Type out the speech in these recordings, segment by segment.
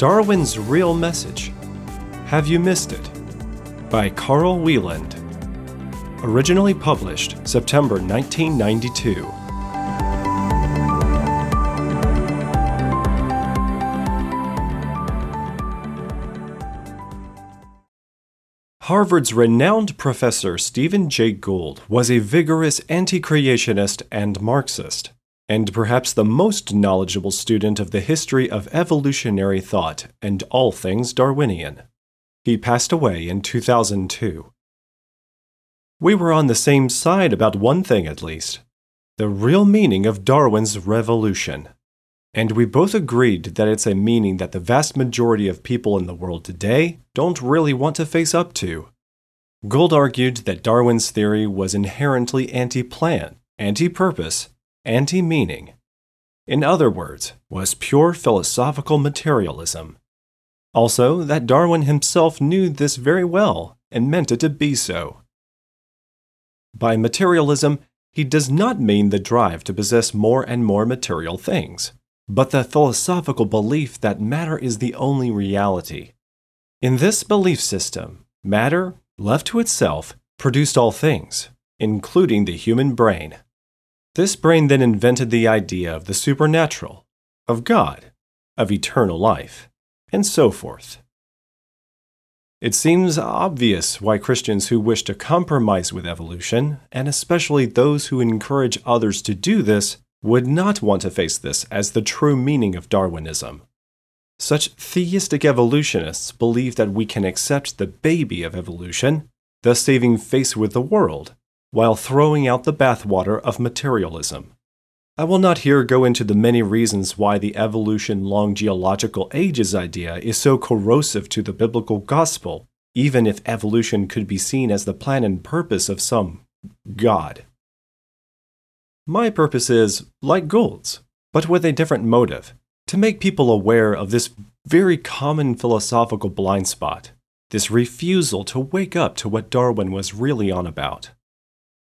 Darwin's Real Message Have You Missed It? by Carl Wieland. Originally published September 1992. Harvard's renowned professor Stephen Jay Gould was a vigorous anti creationist and Marxist and perhaps the most knowledgeable student of the history of evolutionary thought and all things Darwinian. He passed away in 2002. We were on the same side about one thing at least the real meaning of Darwin's revolution. And we both agreed that it's a meaning that the vast majority of people in the world today don't really want to face up to. Gould argued that Darwin's theory was inherently anti plan, anti purpose, anti meaning. In other words, was pure philosophical materialism. Also, that Darwin himself knew this very well and meant it to be so. By materialism, he does not mean the drive to possess more and more material things, but the philosophical belief that matter is the only reality. In this belief system, matter, left to itself, produced all things, including the human brain. This brain then invented the idea of the supernatural, of God, of eternal life, and so forth. It seems obvious why Christians who wish to compromise with evolution, and especially those who encourage others to do this, would not want to face this as the true meaning of Darwinism. Such theistic evolutionists believe that we can accept the baby of evolution, thus saving face with the world, while throwing out the bathwater of materialism. I will not here go into the many reasons why the evolution long geological ages idea is so corrosive to the biblical gospel, even if evolution could be seen as the plan and purpose of some God. My purpose is, like Gould's, but with a different motive, to make people aware of this very common philosophical blind spot, this refusal to wake up to what Darwin was really on about.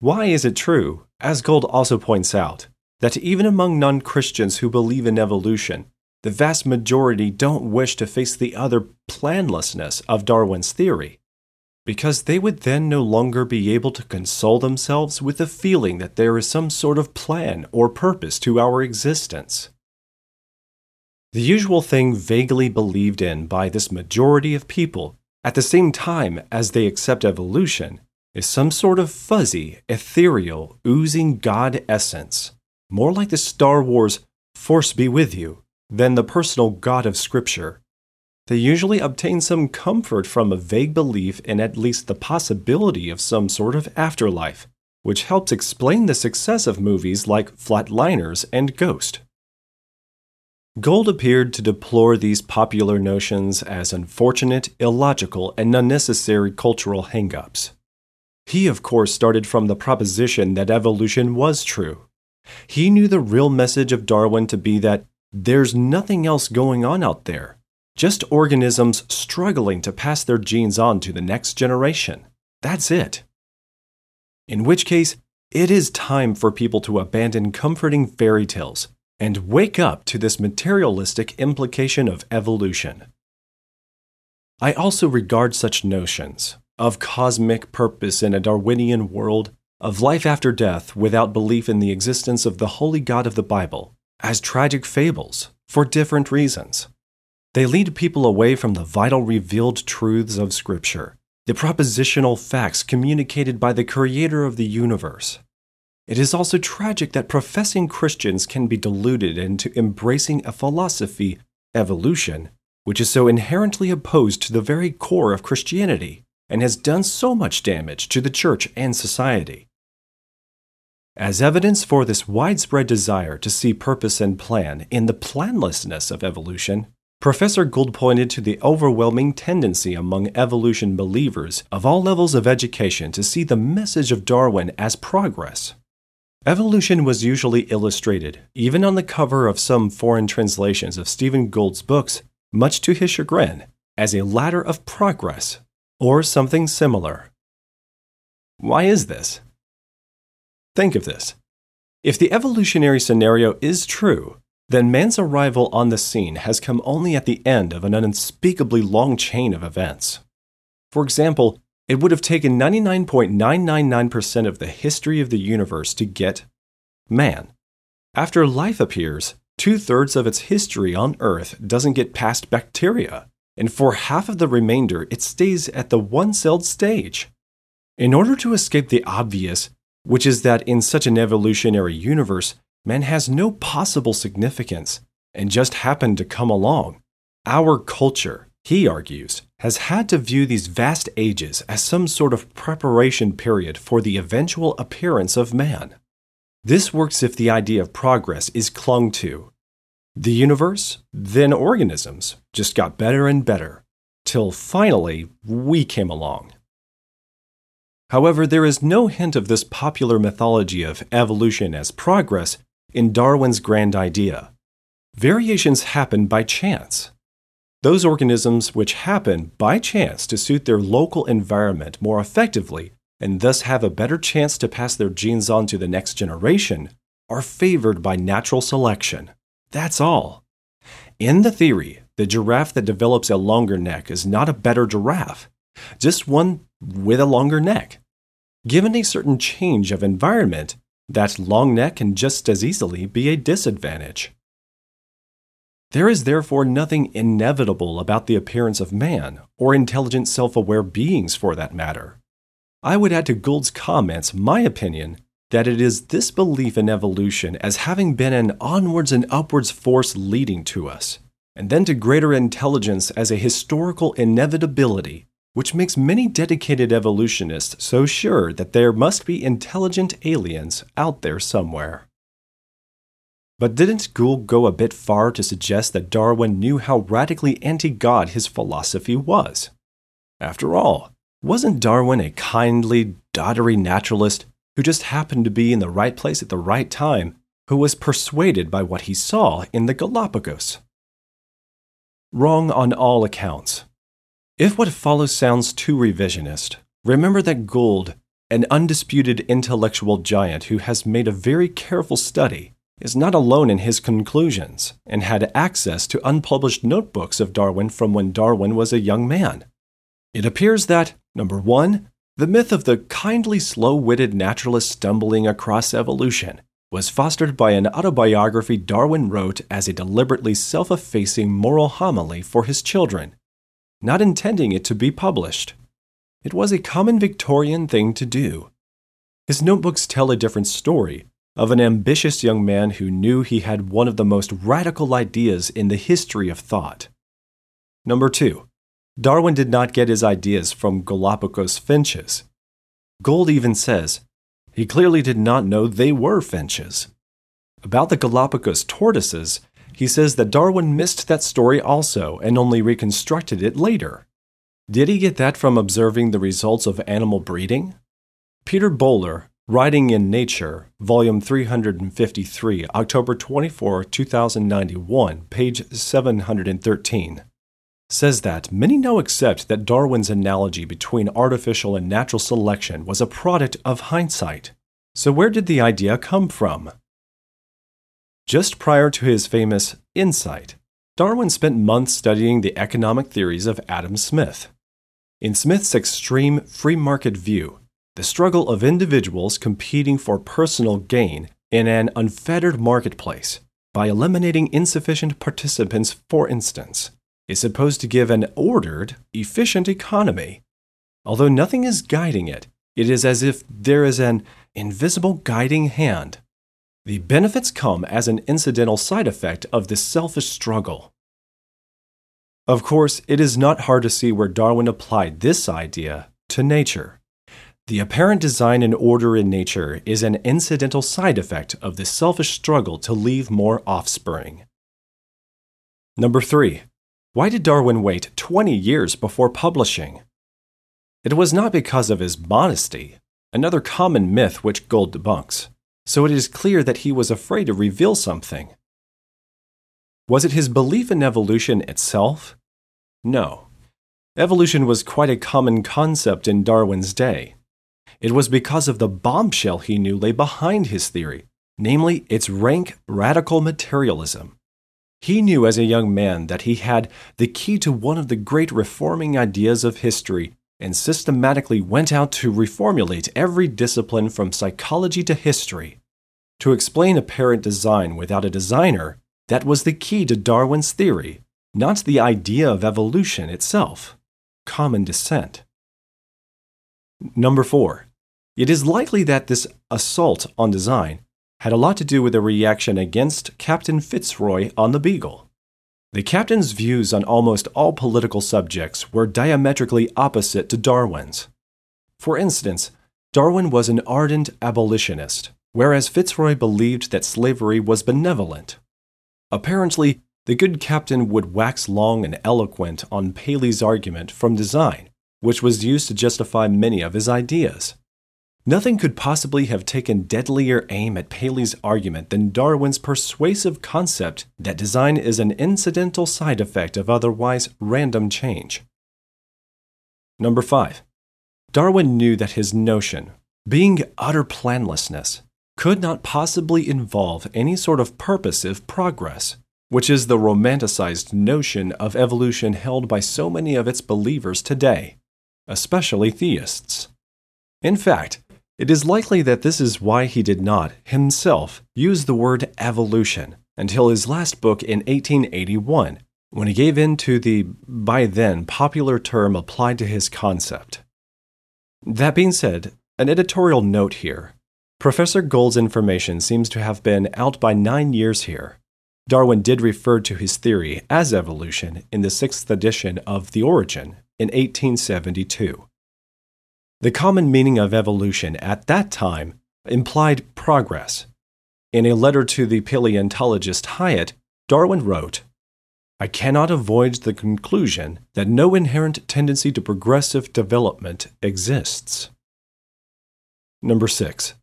Why is it true, as Gould also points out, that even among non Christians who believe in evolution, the vast majority don't wish to face the other planlessness of Darwin's theory? Because they would then no longer be able to console themselves with the feeling that there is some sort of plan or purpose to our existence. The usual thing vaguely believed in by this majority of people at the same time as they accept evolution is some sort of fuzzy, ethereal, oozing God essence, more like the Star Wars Force be with you than the personal God of Scripture. They usually obtain some comfort from a vague belief in at least the possibility of some sort of afterlife, which helps explain the success of movies like Flatliners and Ghost. Gould appeared to deplore these popular notions as unfortunate, illogical, and unnecessary cultural hang-ups. He, of course, started from the proposition that evolution was true. He knew the real message of Darwin to be that there's nothing else going on out there, just organisms struggling to pass their genes on to the next generation. That's it. In which case, it is time for people to abandon comforting fairy tales and wake up to this materialistic implication of evolution. I also regard such notions, of cosmic purpose in a Darwinian world, of life after death without belief in the existence of the holy God of the Bible, as tragic fables for different reasons. They lead people away from the vital revealed truths of Scripture, the propositional facts communicated by the Creator of the universe. It is also tragic that professing Christians can be deluded into embracing a philosophy, evolution, which is so inherently opposed to the very core of Christianity and has done so much damage to the church and society. As evidence for this widespread desire to see purpose and plan in the planlessness of evolution, Professor Gould pointed to the overwhelming tendency among evolution believers of all levels of education to see the message of Darwin as progress. Evolution was usually illustrated, even on the cover of some foreign translations of Stephen Gould's books, much to his chagrin, as a ladder of progress or something similar. Why is this? Think of this. If the evolutionary scenario is true, then man's arrival on the scene has come only at the end of an unspeakably long chain of events. For example, it would have taken 99.999% of the history of the universe to get man. After life appears, two thirds of its history on Earth doesn't get past bacteria, and for half of the remainder, it stays at the one celled stage. In order to escape the obvious, which is that in such an evolutionary universe, man has no possible significance and just happened to come along, our culture, he argues, has had to view these vast ages as some sort of preparation period for the eventual appearance of man. This works if the idea of progress is clung to. The universe, then organisms, just got better and better, till finally we came along. However, there is no hint of this popular mythology of evolution as progress in Darwin's grand idea. Variations happen by chance. Those organisms which happen by chance to suit their local environment more effectively and thus have a better chance to pass their genes on to the next generation are favored by natural selection. That's all. In the theory, the giraffe that develops a longer neck is not a better giraffe, just one with a longer neck. Given a certain change of environment, that long neck can just as easily be a disadvantage. There is therefore nothing inevitable about the appearance of man, or intelligent self aware beings for that matter. I would add to Gould's comments my opinion that it is this belief in evolution as having been an onwards and upwards force leading to us, and then to greater intelligence as a historical inevitability which makes many dedicated evolutionists so sure that there must be intelligent aliens out there somewhere. But didn't Gould go a bit far to suggest that Darwin knew how radically anti God his philosophy was? After all, wasn't Darwin a kindly, doddery naturalist who just happened to be in the right place at the right time, who was persuaded by what he saw in the Galapagos? Wrong on all accounts. If what follows sounds too revisionist, remember that Gould, an undisputed intellectual giant who has made a very careful study, is not alone in his conclusions and had access to unpublished notebooks of Darwin from when Darwin was a young man. It appears that, number one, the myth of the kindly, slow witted naturalist stumbling across evolution was fostered by an autobiography Darwin wrote as a deliberately self effacing moral homily for his children not intending it to be published. It was a common Victorian thing to do. His notebooks tell a different story of an ambitious young man who knew he had one of the most radical ideas in the history of thought. Number two, Darwin did not get his ideas from Galapagos finches. Gould even says he clearly did not know they were finches. About the Galapagos tortoises, he says that Darwin missed that story also and only reconstructed it later. Did he get that from observing the results of animal breeding? Peter Bowler, writing in Nature, volume 353, October 24, 2091, page 713, says that many now accept that Darwin's analogy between artificial and natural selection was a product of hindsight. So, where did the idea come from? Just prior to his famous Insight, Darwin spent months studying the economic theories of Adam Smith. In Smith's extreme free market view, the struggle of individuals competing for personal gain in an unfettered marketplace by eliminating insufficient participants, for instance, is supposed to give an ordered, efficient economy. Although nothing is guiding it, it is as if there is an invisible guiding hand the benefits come as an incidental side effect of this selfish struggle. Of course, it is not hard to see where Darwin applied this idea to nature. The apparent design and order in nature is an incidental side effect of the selfish struggle to leave more offspring. Number 3. Why did Darwin wait 20 years before publishing? It was not because of his modesty, another common myth which Gould debunks so it is clear that he was afraid to reveal something. Was it his belief in evolution itself? No. Evolution was quite a common concept in Darwin's day. It was because of the bombshell he knew lay behind his theory, namely its rank radical materialism. He knew as a young man that he had the key to one of the great reforming ideas of history and systematically went out to reformulate every discipline from psychology to history. To explain apparent design without a designer, that was the key to Darwin's theory, not the idea of evolution itself, common descent. Number four, it is likely that this assault on design had a lot to do with a reaction against Captain Fitzroy on the Beagle. The captain's views on almost all political subjects were diametrically opposite to Darwin's. For instance, Darwin was an ardent abolitionist, whereas Fitzroy believed that slavery was benevolent. Apparently, the good captain would wax long and eloquent on Paley's argument from design, which was used to justify many of his ideas. Nothing could possibly have taken deadlier aim at Paley's argument than Darwin's persuasive concept that design is an incidental side effect of otherwise random change. Number 5. Darwin knew that his notion, being utter planlessness, could not possibly involve any sort of purposive progress, which is the romanticized notion of evolution held by so many of its believers today, especially theists. In fact, it is likely that this is why he did not, himself, use the word evolution until his last book in 1881, when he gave in to the, by then, popular term applied to his concept. That being said, an editorial note here. Professor Gould's information seems to have been out by nine years here. Darwin did refer to his theory as evolution in the sixth edition of The Origin in 1872. The common meaning of evolution at that time implied progress. In a letter to the paleontologist Hyatt, Darwin wrote, I cannot avoid the conclusion that no inherent tendency to progressive development exists. Number 6.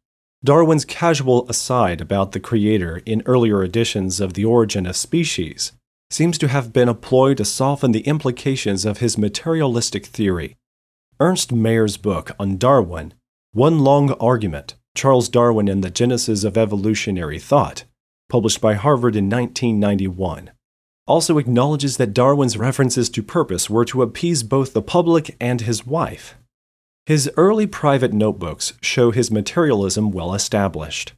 Darwin's casual aside about the Creator in earlier editions of The Origin of Species seems to have been a ploy to soften the implications of his materialistic theory. Ernst Mayr's book on Darwin, One Long Argument Charles Darwin and the Genesis of Evolutionary Thought, published by Harvard in 1991, also acknowledges that Darwin's references to purpose were to appease both the public and his wife. His early private notebooks show his materialism well established.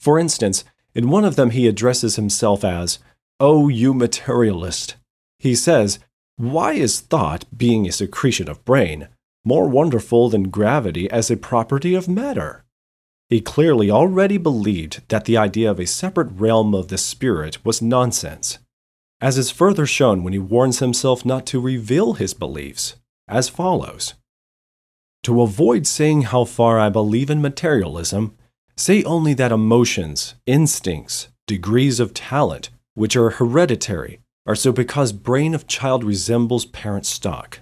For instance, in one of them he addresses himself as, Oh, you materialist. He says, Why is thought, being a secretion of brain, more wonderful than gravity as a property of matter. He clearly already believed that the idea of a separate realm of the spirit was nonsense, as is further shown when he warns himself not to reveal his beliefs, as follows To avoid saying how far I believe in materialism, say only that emotions, instincts, degrees of talent, which are hereditary, are so because brain of child resembles parent stock.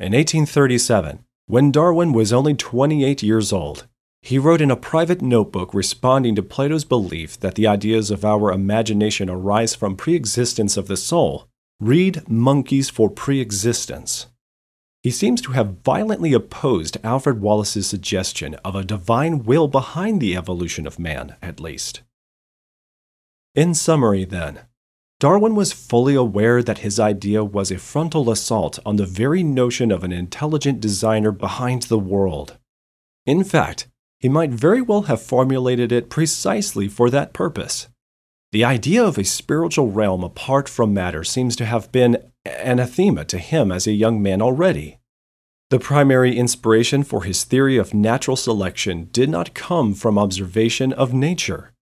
In 1837, when Darwin was only 28 years old, he wrote in a private notebook responding to Plato's belief that the ideas of our imagination arise from preexistence of the soul read Monkeys for Preexistence. He seems to have violently opposed Alfred Wallace's suggestion of a divine will behind the evolution of man, at least. In summary, then, Darwin was fully aware that his idea was a frontal assault on the very notion of an intelligent designer behind the world. In fact, he might very well have formulated it precisely for that purpose. The idea of a spiritual realm apart from matter seems to have been anathema to him as a young man already. The primary inspiration for his theory of natural selection did not come from observation of nature.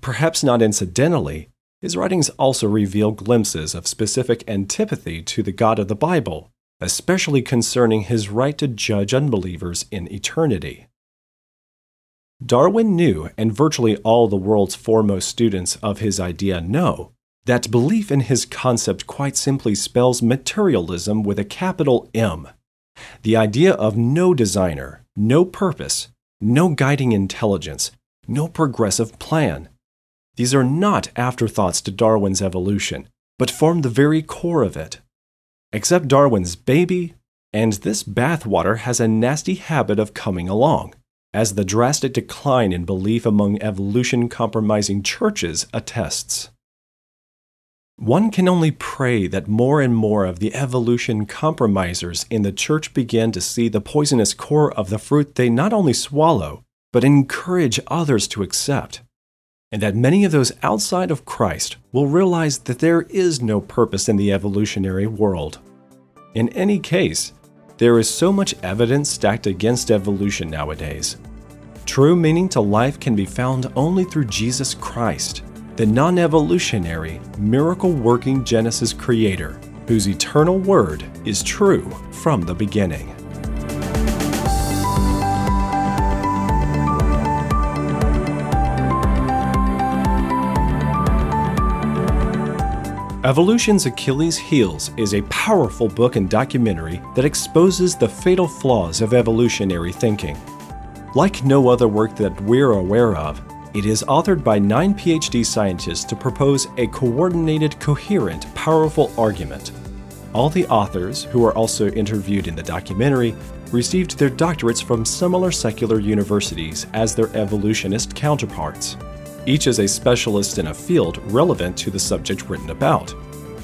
Perhaps not incidentally, his writings also reveal glimpses of specific antipathy to the God of the Bible, especially concerning his right to judge unbelievers in eternity. Darwin knew, and virtually all the world's foremost students of his idea know, that belief in his concept quite simply spells materialism with a capital M. The idea of no designer, no purpose, no guiding intelligence, no progressive plan, these are not afterthoughts to Darwin's evolution, but form the very core of it. Except Darwin's baby, and this bathwater has a nasty habit of coming along, as the drastic decline in belief among evolution compromising churches attests. One can only pray that more and more of the evolution compromisers in the church begin to see the poisonous core of the fruit they not only swallow, but encourage others to accept. And that many of those outside of Christ will realize that there is no purpose in the evolutionary world. In any case, there is so much evidence stacked against evolution nowadays. True meaning to life can be found only through Jesus Christ the non evolutionary, miracle working Genesis creator, whose eternal word is true from the beginning. Evolution's Achilles' Heels is a powerful book and documentary that exposes the fatal flaws of evolutionary thinking. Like no other work that we're aware of, it is authored by nine PhD scientists to propose a coordinated, coherent, powerful argument. All the authors, who are also interviewed in the documentary, received their doctorates from similar secular universities as their evolutionist counterparts. Each is a specialist in a field relevant to the subject written about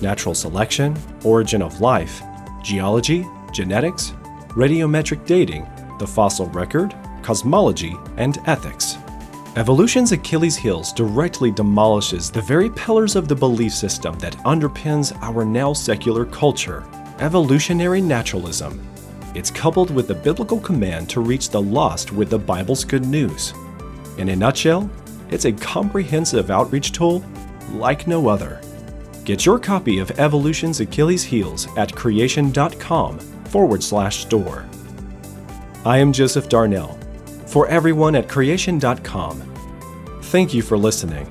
natural selection, origin of life, geology, genetics, radiometric dating, the fossil record, cosmology, and ethics. Evolution's Achilles' heels directly demolishes the very pillars of the belief system that underpins our now secular culture evolutionary naturalism. It's coupled with the biblical command to reach the lost with the Bible's good news. In a nutshell, it's a comprehensive outreach tool like no other. Get your copy of Evolution's Achilles' Heels at creation.com forward slash store. I am Joseph Darnell for everyone at creation.com. Thank you for listening.